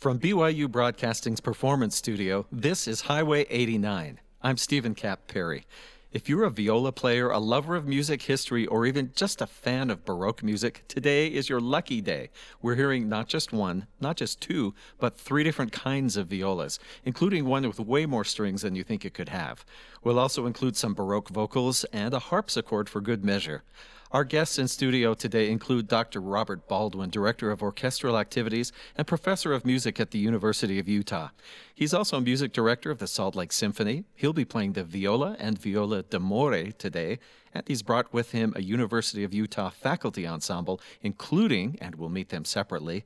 From BYU Broadcasting's Performance Studio, this is Highway 89. I'm Steven Kapp Perry. If you're a viola player, a lover of music history, or even just a fan of Baroque music, today is your lucky day. We're hearing not just one, not just two, but three different kinds of violas, including one with way more strings than you think it could have. We'll also include some Baroque vocals and a harpsichord for good measure. Our guests in studio today include Dr. Robert Baldwin, Director of Orchestral Activities and Professor of Music at the University of Utah. He's also Music Director of the Salt Lake Symphony. He'll be playing the viola and viola d'amore today, and he's brought with him a University of Utah faculty ensemble, including, and we'll meet them separately,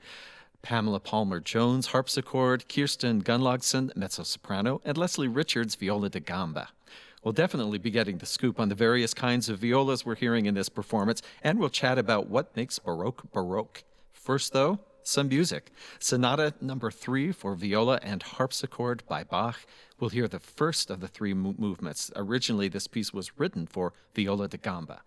Pamela Palmer Jones, harpsichord, Kirsten Gunnlaugson, mezzo soprano, and Leslie Richards, viola da gamba. We'll definitely be getting the scoop on the various kinds of violas we're hearing in this performance, and we'll chat about what makes Baroque Baroque. First, though, some music. Sonata number three for viola and harpsichord by Bach. We'll hear the first of the three mo- movements. Originally, this piece was written for viola da gamba.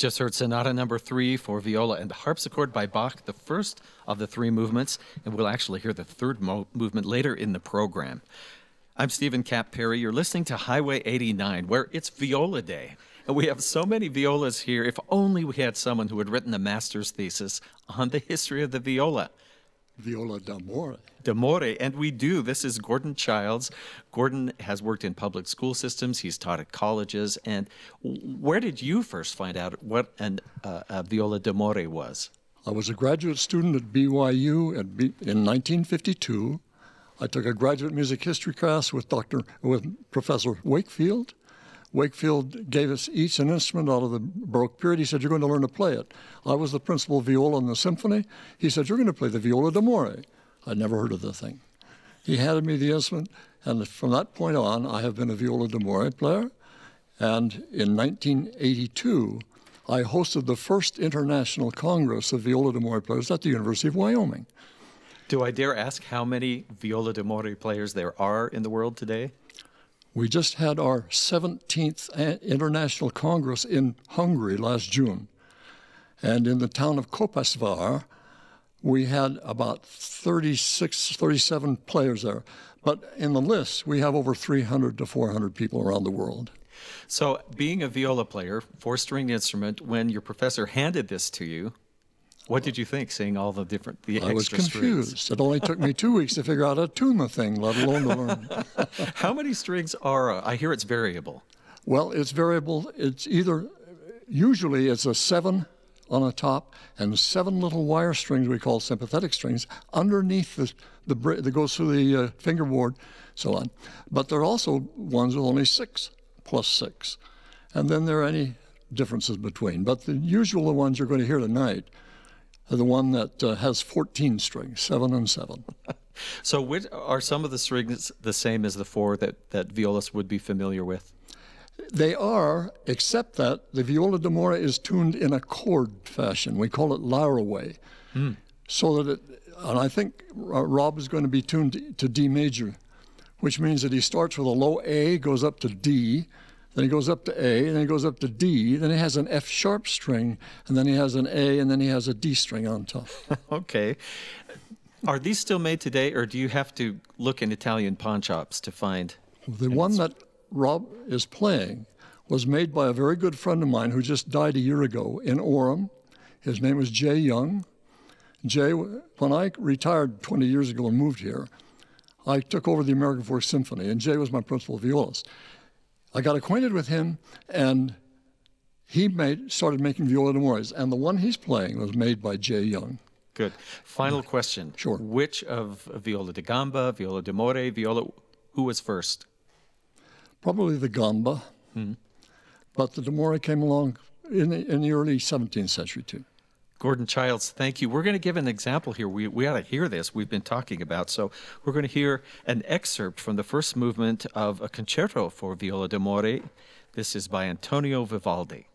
Just heard Sonata Number Three for viola and harpsichord by Bach, the first of the three movements, and we'll actually hear the third mo- movement later in the program. I'm Steven Kapp Perry. You're listening to Highway 89, where it's Viola Day. And we have so many violas here. If only we had someone who had written a master's thesis on the history of the viola. Viola d'amore. D'amore, and we do. This is Gordon Childs. Gordon has worked in public school systems. He's taught at colleges. And where did you first find out what an, uh, a viola d'amore was? I was a graduate student at BYU at B- in 1952. I took a graduate music history class with Dr. with Professor Wakefield. Wakefield gave us each an instrument out of the Baroque period. He said, You're going to learn to play it. I was the principal viola in the symphony. He said, You're going to play the viola d'amore. I'd never heard of the thing. He handed me the instrument, and from that point on, I have been a viola d'amore player. And in 1982, I hosted the first international congress of viola d'amore players at the University of Wyoming. Do I dare ask how many viola d'amore players there are in the world today? We just had our 17th International Congress in Hungary last June. And in the town of Kaposvar, we had about 36, 37 players there. But in the list, we have over 300 to 400 people around the world. So, being a viola player, four string instrument, when your professor handed this to you, what did you think, seeing all the different the extra strings? I was confused. Strings? It only took me two weeks to figure out how to tune the thing, let alone to learn. how many strings are? Uh, I hear it's variable. Well, it's variable. It's either usually it's a seven on a top and seven little wire strings we call sympathetic strings underneath the the that goes through the uh, fingerboard, so on. But there are also ones with only six plus six, and then there are any differences between. But the usual ones you're going to hear tonight the one that uh, has 14 strings, seven and seven. so, which, are some of the strings the same as the four that, that violists would be familiar with? They are, except that the viola d'amore is tuned in a chord fashion. We call it Laraway. Mm. So that it, and I think Rob is going to be tuned to D major, which means that he starts with a low A, goes up to D, then he goes up to A, and then he goes up to D, then he has an F sharp string, and then he has an A, and then he has a D string on top. okay. Are these still made today, or do you have to look in Italian pawn shops to find? The one that Rob is playing was made by a very good friend of mine who just died a year ago in Orem. His name was Jay Young. Jay, when I retired 20 years ago and moved here, I took over the American Fork Symphony, and Jay was my principal violist. I got acquainted with him, and he made started making viola de d'amores, and the one he's playing was made by Jay Young. Good. Final question. Sure. Which of viola da gamba, viola de d'amore, viola, who was first? Probably the gamba, mm-hmm. but the de d'amore came along in the, in the early 17th century too. Gordon Childs, thank you. We're going to give an example here. We, we ought to hear this, we've been talking about. So, we're going to hear an excerpt from the first movement of a concerto for viola d'amore. This is by Antonio Vivaldi.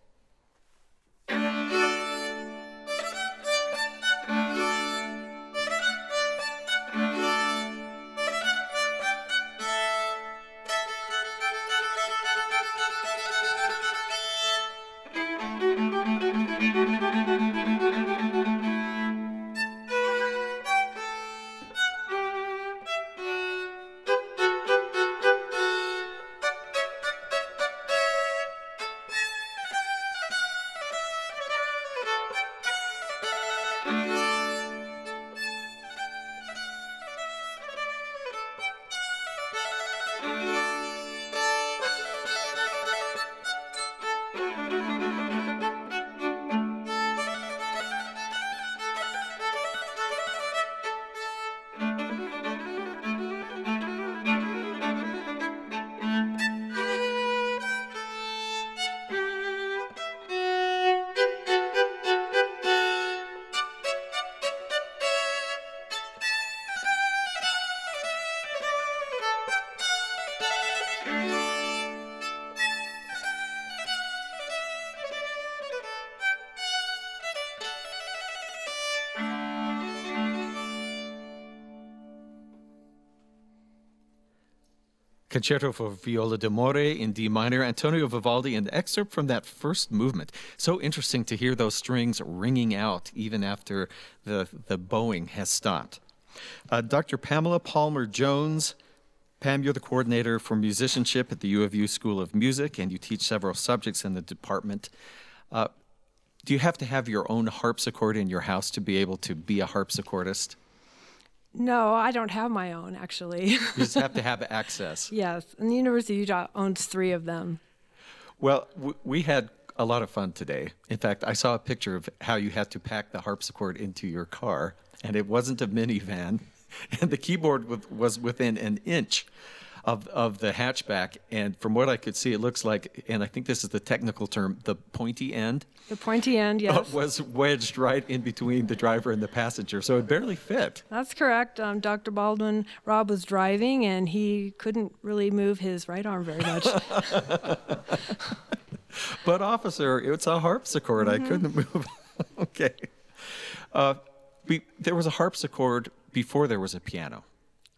Concerto for Viola d'Amore in D minor, Antonio Vivaldi, an excerpt from that first movement. So interesting to hear those strings ringing out even after the, the bowing has stopped. Uh, Dr. Pamela Palmer Jones. Pam, you're the coordinator for musicianship at the U of U School of Music, and you teach several subjects in the department. Uh, do you have to have your own harpsichord in your house to be able to be a harpsichordist? No, I don't have my own actually. you just have to have access. yes, and the University of Utah owns three of them. Well, w- we had a lot of fun today. In fact, I saw a picture of how you had to pack the harpsichord into your car, and it wasn't a minivan, and the keyboard was within an inch of, of the hatchback. And from what I could see, it looks like, and I think this is the technical term, the pointy end. The pointy end, yes. was wedged right in between the driver and the passenger, so it barely fit. That's correct. Um, Dr. Baldwin, Rob was driving, and he couldn't really move his right arm very much. but, officer, it's a harpsichord. Mm-hmm. I couldn't move. okay. Uh, we, there was a harpsichord before there was a piano.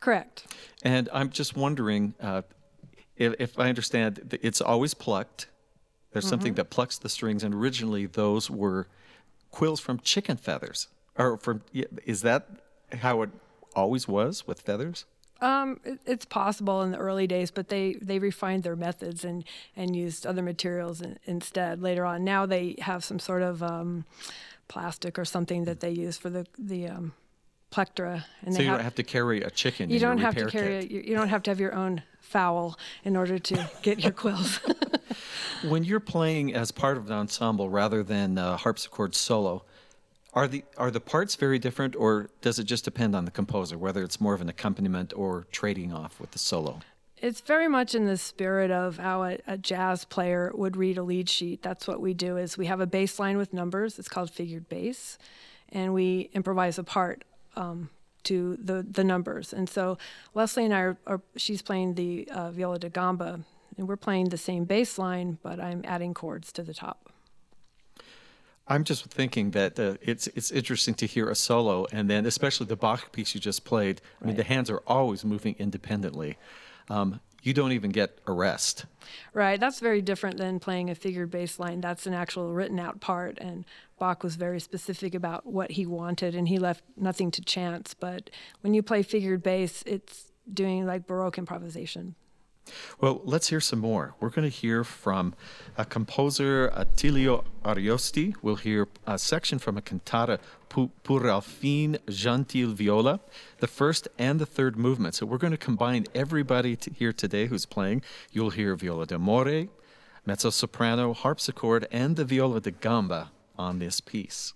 Correct. And I'm just wondering uh, if, if, I understand, it's always plucked. There's mm-hmm. something that plucks the strings, and originally those were quills from chicken feathers. Or from is that how it always was with feathers? Um, it, it's possible in the early days, but they, they refined their methods and, and used other materials in, instead later on. Now they have some sort of um, plastic or something that they use for the the um, plectra. And so you have, don't have to carry a chicken. You don't have to carry. A, you don't have to have your own fowl in order to get your quills. when you're playing as part of an ensemble rather than a harpsichord solo, are the are the parts very different, or does it just depend on the composer whether it's more of an accompaniment or trading off with the solo? It's very much in the spirit of how a, a, jazz player would read a lead sheet. That's what we do. Is we have a bass line with numbers. It's called figured bass, and we improvise a part um, to the the numbers. And so Leslie and I are, are she's playing the uh, viola da gamba, and we're playing the same bass line, but I'm adding chords to the top. I'm just thinking that uh, it's it's interesting to hear a solo, and then especially the Bach piece you just played. I mean, the hands are always moving independently. Um, you don't even get a rest. Right. That's very different than playing a figured bass line. That's an actual written out part. And Bach was very specific about what he wanted and he left nothing to chance. But when you play figured bass, it's doing like Baroque improvisation. Well, let's hear some more. We're going to hear from a composer, Attilio Ariosti. We'll hear a section from a cantata, Pur Alfin Gentil Viola, the first and the third movement. So we're going to combine everybody to here today who's playing. You'll hear viola d'amore, mezzo soprano, harpsichord, and the viola da gamba on this piece.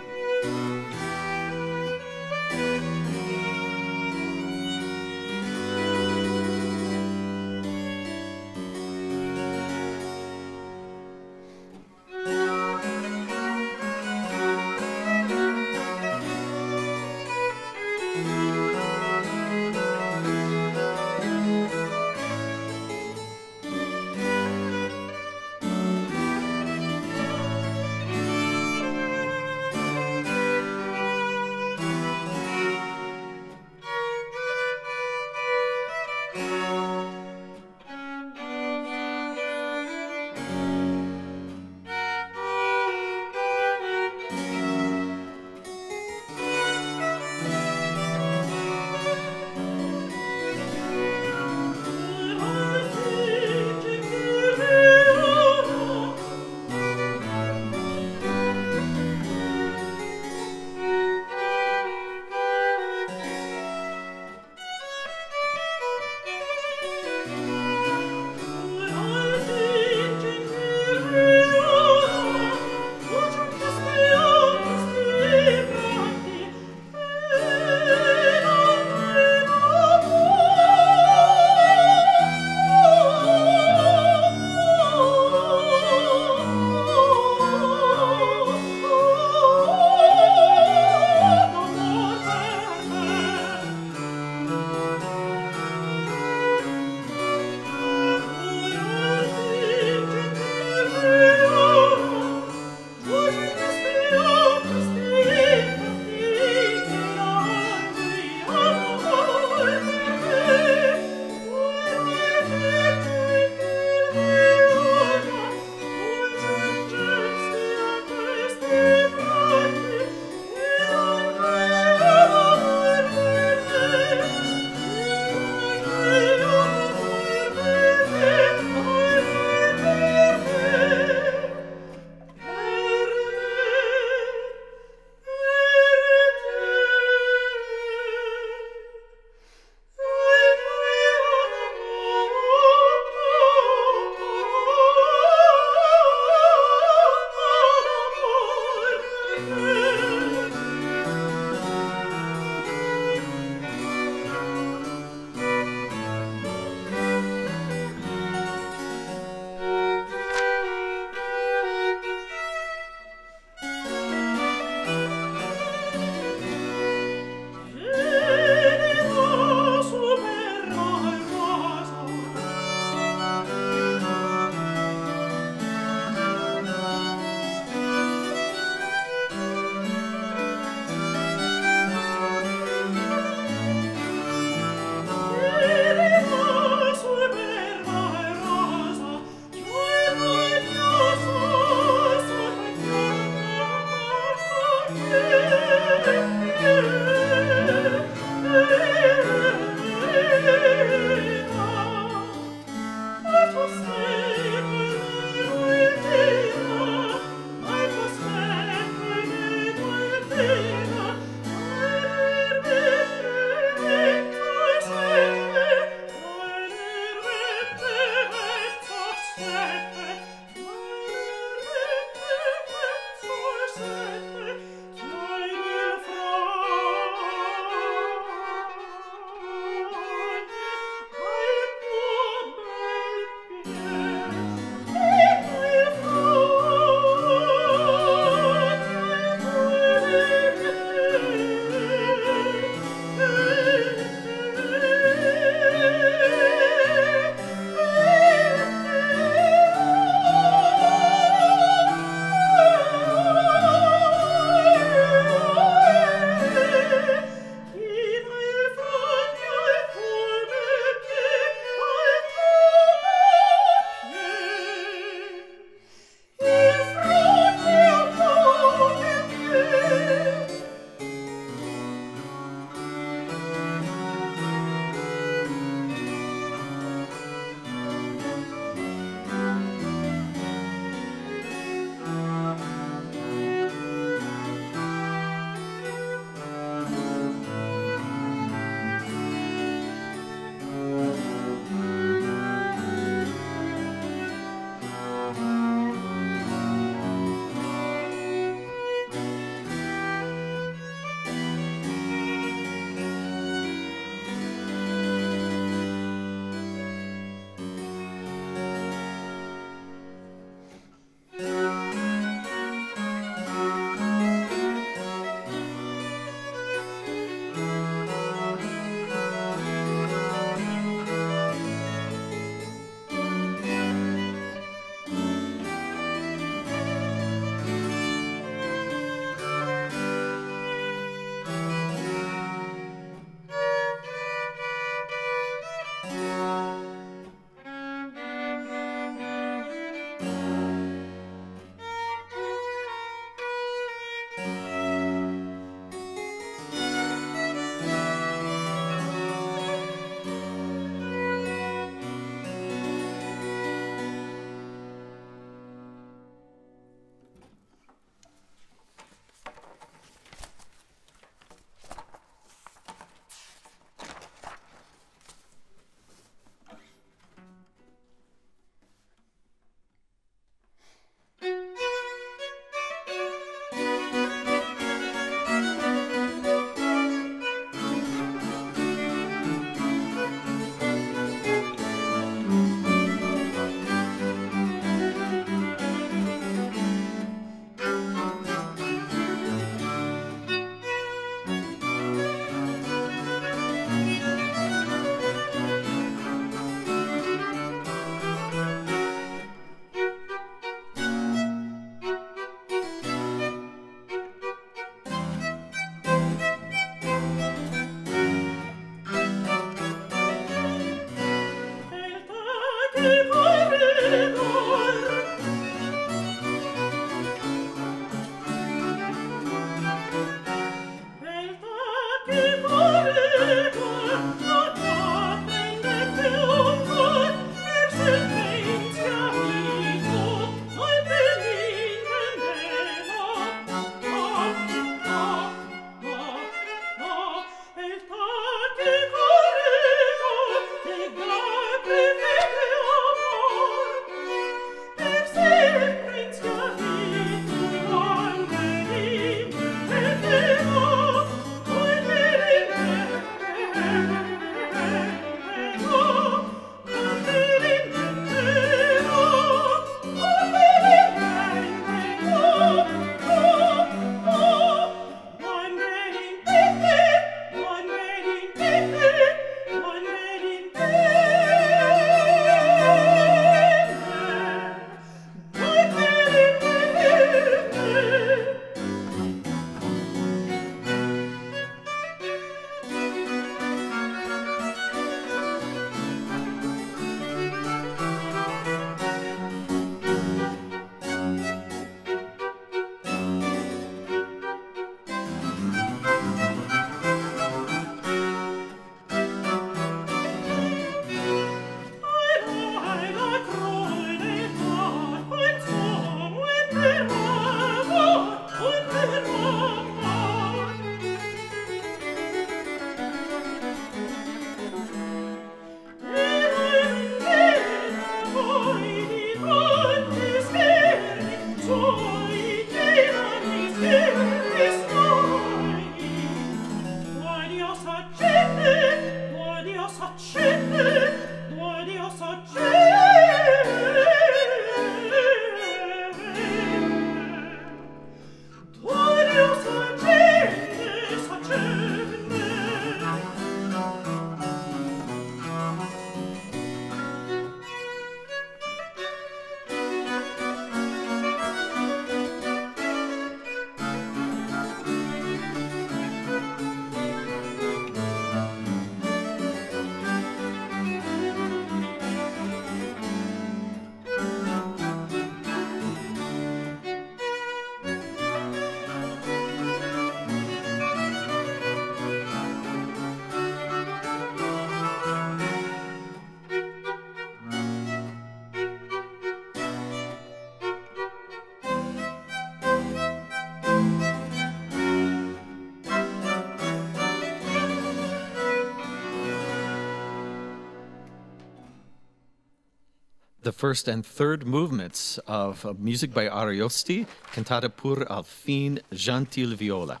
First and third movements of, of music by Ariosti, Cantata pur al fin gentil viola.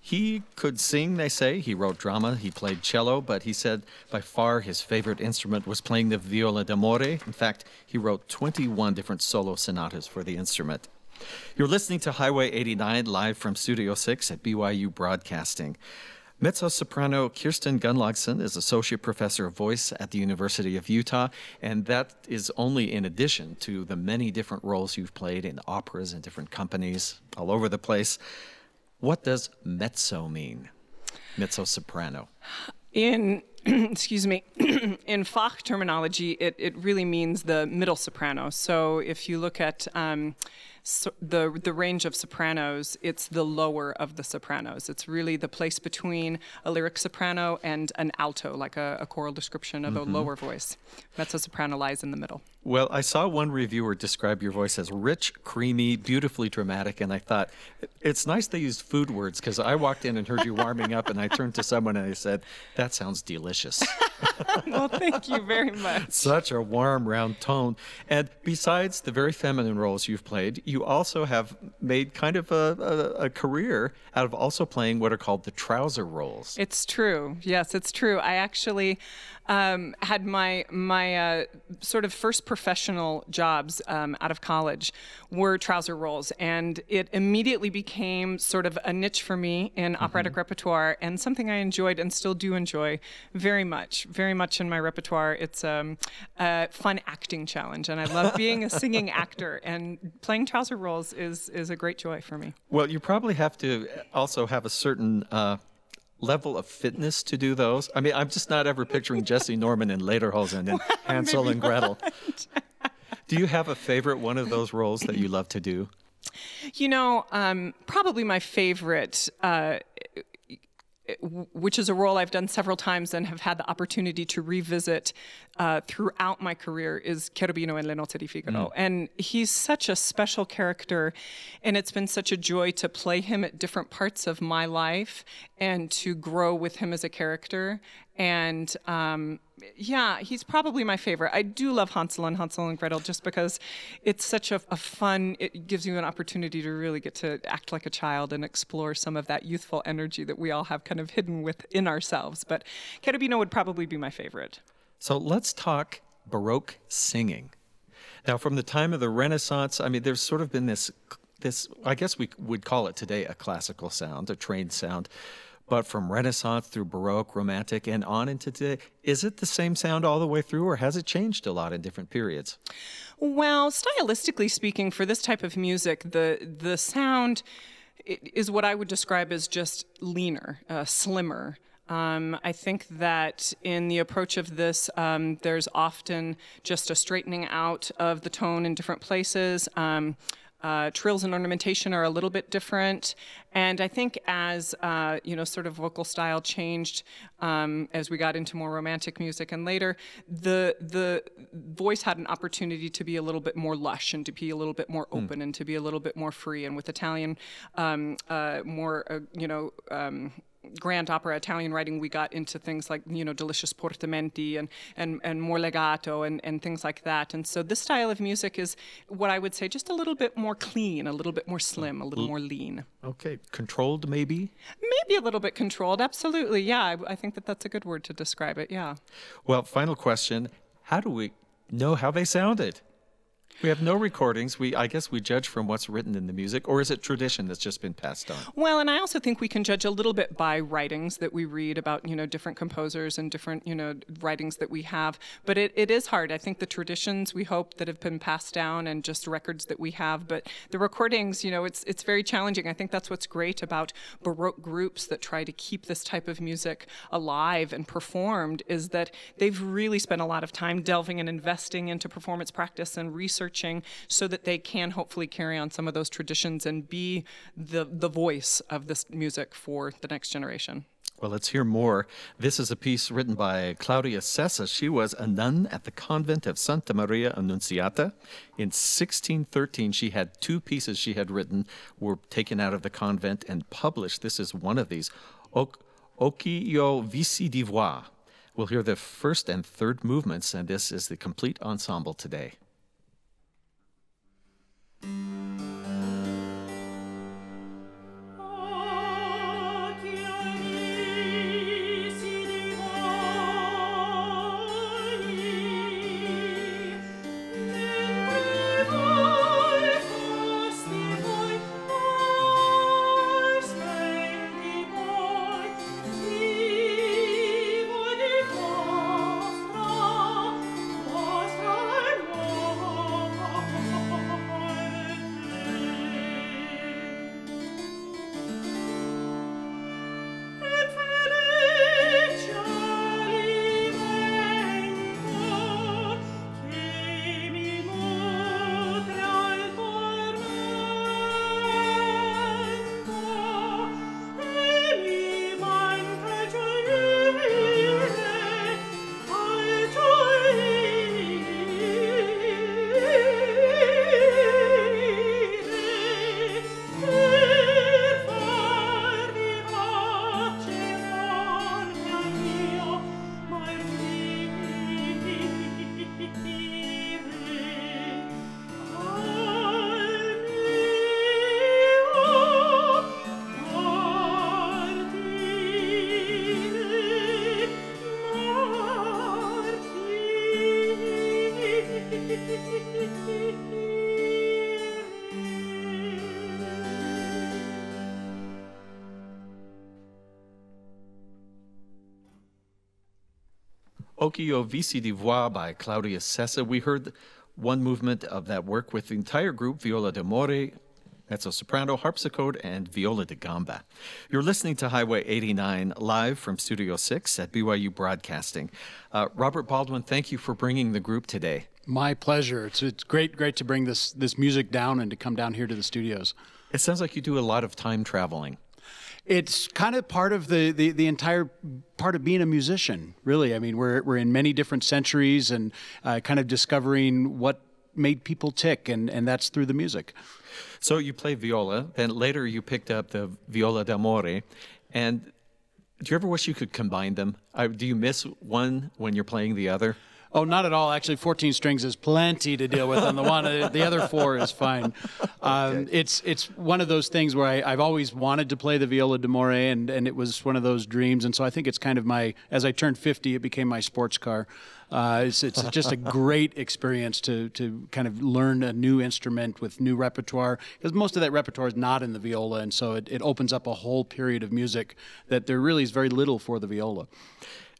He could sing, they say. He wrote drama, he played cello, but he said by far his favorite instrument was playing the viola d'amore. In fact, he wrote 21 different solo sonatas for the instrument. You're listening to Highway 89 live from Studio 6 at BYU Broadcasting. Mezzo soprano Kirsten Gunnlaugson is associate professor of voice at the University of Utah, and that is only in addition to the many different roles you've played in operas and different companies all over the place. What does mezzo mean? Mezzo soprano. In excuse me, in Fach terminology, it, it really means the middle soprano. So if you look at um, so the the range of sopranos, it's the lower of the sopranos. It's really the place between a lyric soprano and an alto, like a, a choral description of mm-hmm. a lower voice. Mezzo soprano lies in the middle. Well, I saw one reviewer describe your voice as rich, creamy, beautifully dramatic, and I thought it's nice they used food words because I walked in and heard you warming up, and I turned to someone and I said, "That sounds delicious." well, thank you very much. Such a warm, round tone. And besides the very feminine roles you've played, you also have made kind of a, a, a career out of also playing what are called the trouser roles. It's true. Yes, it's true. I actually um, had my my uh, sort of first professional jobs um, out of college were trouser roles, and it immediately became sort of a niche for me in mm-hmm. operatic repertoire, and something I enjoyed and still do enjoy very much, very much in my repertoire. It's um, a fun acting challenge, and I love being a singing actor, and playing trouser roles is is a great joy for me. Well, you probably have to also have a certain. Uh, level of fitness to do those? I mean, I'm just not ever picturing Jessye Norman and Lederhosen and Hansel and Gretel. do you have a favorite one of those roles that you love to do? You know, um, probably my favorite uh, which is a role I've done several times and have had the opportunity to revisit uh, throughout my career, is Cherubino in Le Nozze di Figaro. Mm. And he's such a special character, and it's been such a joy to play him at different parts of my life and to grow with him as a character. And um, yeah, he's probably my favorite. I do love Hansel and Hansel and Gretel just because it's such a, a, fun, it gives you an opportunity to really get to act like a child and explore some of that youthful energy that we all have kind of hidden within ourselves. But Cherubino would probably be my favorite. So let's talk Baroque singing. Now, from the time of the Renaissance, I mean, there's sort of been this, this I guess we would call it today a classical sound, a trained sound but from Renaissance through Baroque, Romantic, and on into today, is it the same sound all the way through, or has it changed a lot in different periods? Well, stylistically speaking, for this type of music, the the sound is what I would describe as just leaner, uh, slimmer. Um, I think that in the approach of this, um, there's often just a straightening out of the tone in different places. Um, uh, trills and ornamentation are a little bit different, and I think as uh, you know, sort of vocal style changed um, as we got into more romantic music, and later the the voice had an opportunity to be a little bit more lush and to be a little bit more hmm. open mm. and to be a little bit more free. And with Italian, um, uh, more uh, you know. Um, grand opera Italian writing, we got into things like you know delicious portamenti and and and more legato and and things like that. And so this style of music is what I would say just a little bit more clean, a little bit more slim, a little more lean. Okay, controlled maybe. Maybe a little bit controlled. Absolutely, yeah. I, I think that that's a good word to describe it. Yeah. Well, final question: How do we know how they sounded? We have no recordings. We, I guess, we judge from what's written in the music, or is it tradition that's just been passed on? Well, and I also think we can judge a little bit by writings that we read about, you know, different composers and different, you know, writings that we have. But it, it is hard. I think the traditions we hope that have been passed down and just records that we have, but the recordings, you know, it's it's very challenging. I think that's what's great about Baroque groups that try to keep this type of music alive and performed is that they've really spent a lot of time delving and investing into performance practice and research so that they can hopefully carry on some of those traditions and be the, the voice of this music for the next generation. Well, let's hear more. This is a piece written by Claudia Sessa. She was a nun at the convent of Santa Maria Annunziata. In 1613, she had two pieces she had written were taken out of the convent and published. This is one of these. Occhi io vissi di voi. We'll hear the first and third movements, and this is the complete ensemble today. Música Occhi io vissi di voi by Claudia Sessa. We heard one movement of that work with the entire group, Viola d'Amore, mezzo soprano, harpsichord, and viola da gamba. You're listening to Highway 89 live from Studio 6 at BYU Broadcasting. Uh, Robert Baldwin, thank you for bringing the group today. My pleasure. It's, it's great, great to bring this, this music down and to come down here to the studios. It sounds like you do a lot of time traveling. It's kind of part of the, the, the, entire part of being a musician, really. I mean, we're, we're in many different centuries and uh, kind of discovering what made people tick, and, and that's through the music. So you play viola, then later you picked up the viola d'amore, and do you ever wish you could combine them? Uh, do you miss one when you're playing the other? Oh, not at all. Actually, 14 strings is plenty to deal with on the one. the other four is fine. Um, okay. It's it's one of those things where I, have always wanted to play the viola d'amore, and, and it was one of those dreams. And so I think it's kind of my, as I turned 50, it became my sports car. Uh, it's, it's just a great experience to, to kind of learn a new instrument with new repertoire, because most of that repertoire is not in the viola. And so it, it opens up a whole period of music that there really is very little for the viola.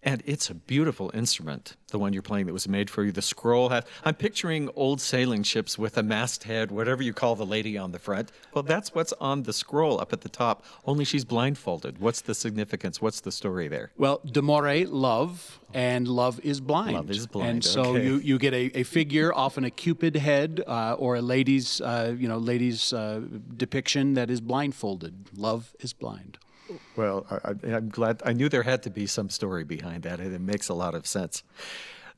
And it's a beautiful instrument, the one you're playing that was made for you. The scroll has, I'm picturing old sailing ships with a masthead, whatever you call the lady on the front. Well, that's what's on the scroll up at the top, only she's blindfolded. What's the significance? What's the story there? Well, d'amore, love, and love is blind. Love is blind. And so okay. you, you get a, a figure, often a cupid head, uh, or a lady's, uh, you know, lady's uh, depiction that is blindfolded. Love is blind. Well, I, am glad. I knew there had to be some story behind that, and it makes a lot of sense.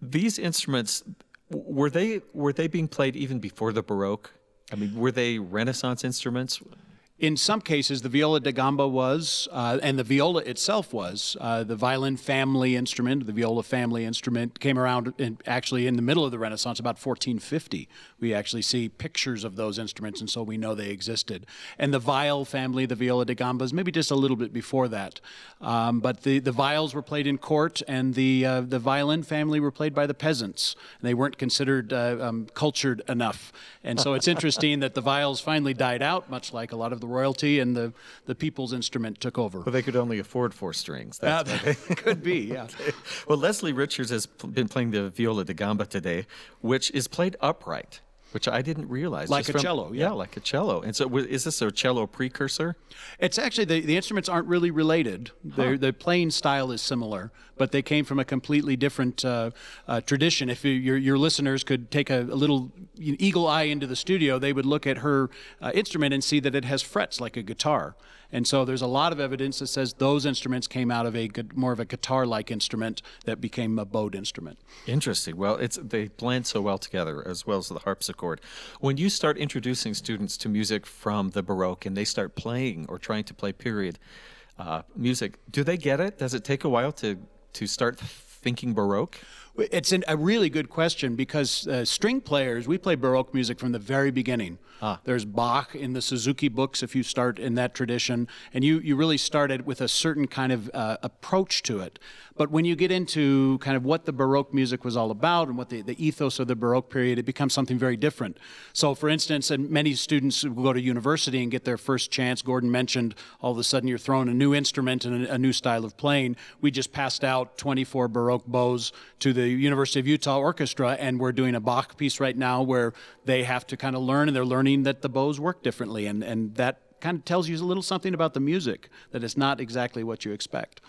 These instruments were they were they being played even before the Baroque? I mean, were they Renaissance instruments? In some cases, the viola da gamba was, uh, and the viola itself was, uh, the violin family instrument, the viola family instrument came around in, actually in the middle of the Renaissance, about 1450. We actually see pictures of those instruments, and so we know they existed. And the viol family, the viola da gamba, gambas, maybe just a little bit before that. Um, but the, the viols were played in court, and the, uh, the violin family were played by the peasants. They weren't considered uh, um, cultured enough. And so it's interesting that the viols finally died out, much like a lot of the royalty, and the, the people's instrument took over. Well, they could only afford four strings. Uh, could be, yeah. okay. Well, Leslie Richards has been playing the viola da gamba today, which is played upright which I didn't realize. Like a from, cello, yeah. yeah. like a cello. And so, is this a cello precursor? It's actually the, the instruments aren't really related. Huh. The playing style is similar, but they came from a completely different uh, uh, tradition. If you, your your listeners could take a, a, little eagle eye into the studio, they would look at her uh, instrument and see that it has frets like a guitar. And so there's a lot of evidence that says those instruments came out of a more of a guitar-like instrument that became a bowed instrument. Interesting. Well, it's they blend so well together as well as the harpsichord. When you start introducing students to music from the Baroque and they start playing or trying to play period uh, music, do they get it? Does it take a while to to start thinking Baroque? It's an, a really good question because uh, string players, we play Baroque music from the very beginning. Ah. There's Bach in the Suzuki books if you start in that tradition, and you, you really started with a certain kind of uh, approach to it. But when you get into kind of what the Baroque music was all about and what the, the ethos of the Baroque period, it becomes something very different. So, for instance, and many students will go to university and get their first chance. Gordon mentioned all of a sudden you're thrown a new instrument and a, a new style of playing. We just passed out 24 Baroque bows to the University of Utah Orchestra, and we're doing a Bach piece right now where they have to kind of learn, and they're learning that the bows work differently, and, and that kind of tells you a little something about the music that is not exactly what you expect.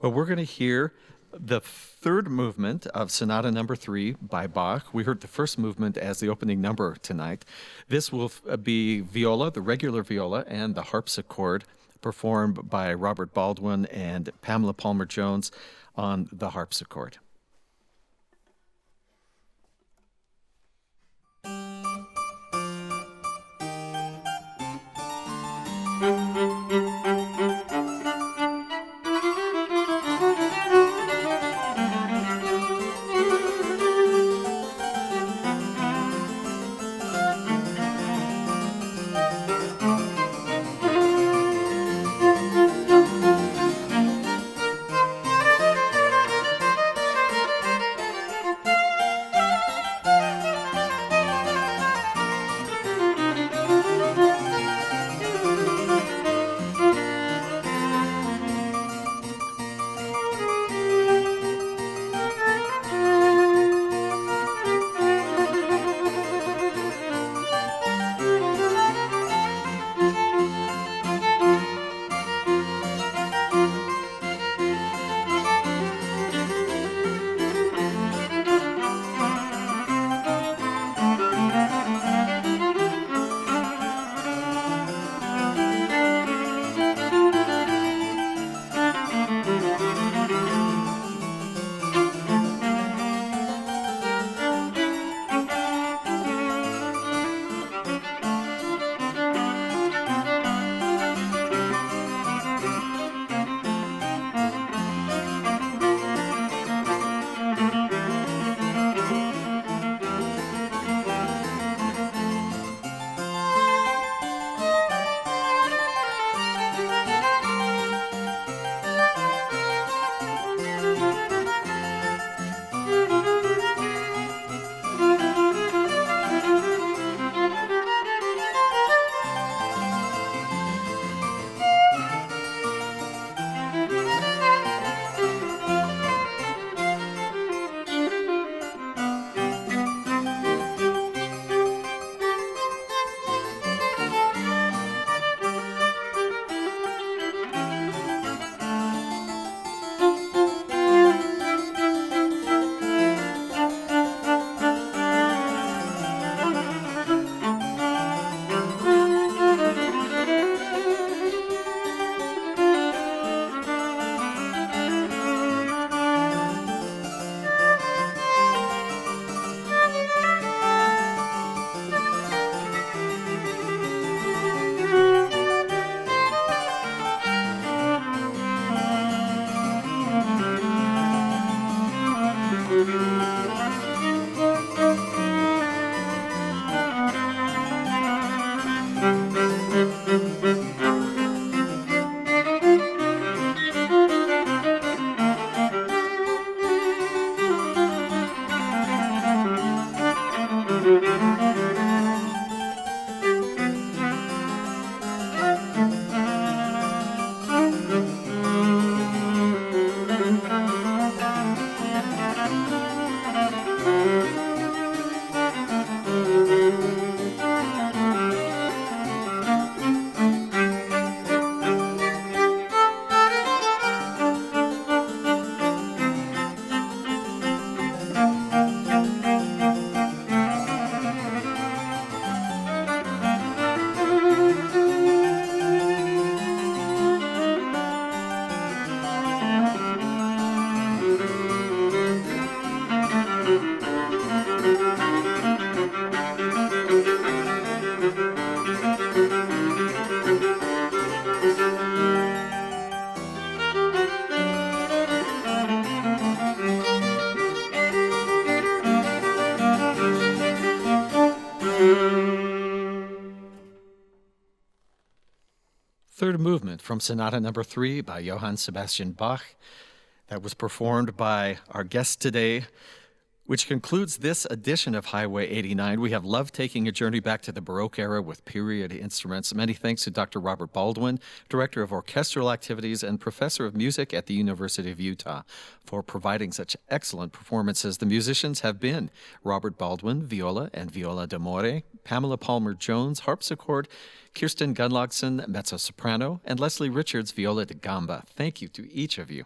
Well, we're going to hear the third movement of Sonata Number Three by Bach. We heard the first movement as the opening number tonight. This will uh, be viola, the regular viola, and the harpsichord, performed by Robert Baldwin and Pamela Palmer Jones on the harpsichord. Third movement from Sonata Number Three by Johann Sebastian Bach. That was performed by our guest today, which concludes this edition of Highway 89. We have loved taking a journey back to the Baroque era with period instruments. Many thanks to Dr. Robert Baldwin, Director of Orchestral Activities and Professor of Music at the University of Utah, for providing such excellent performances. The musicians have been Robert Baldwin, viola and viola d'amore, Pamela Palmer Jones, harpsichord, Kirsten Gunlogson, mezzo soprano, and Leslie Richards, viola da gamba. Thank you to each of you.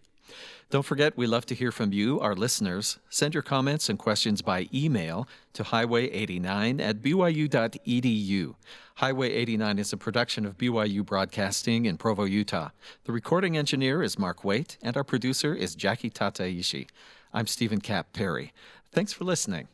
Don't forget, we love to hear from you, our listeners. Send your comments and questions by email to highway89 at byu.edu. Highway 89 is a production of BYU Broadcasting in Provo, Utah. The recording engineer is Mark Waite, and our producer is Jackie Tataishi. I'm Steven Kapp Perry. Thanks for listening.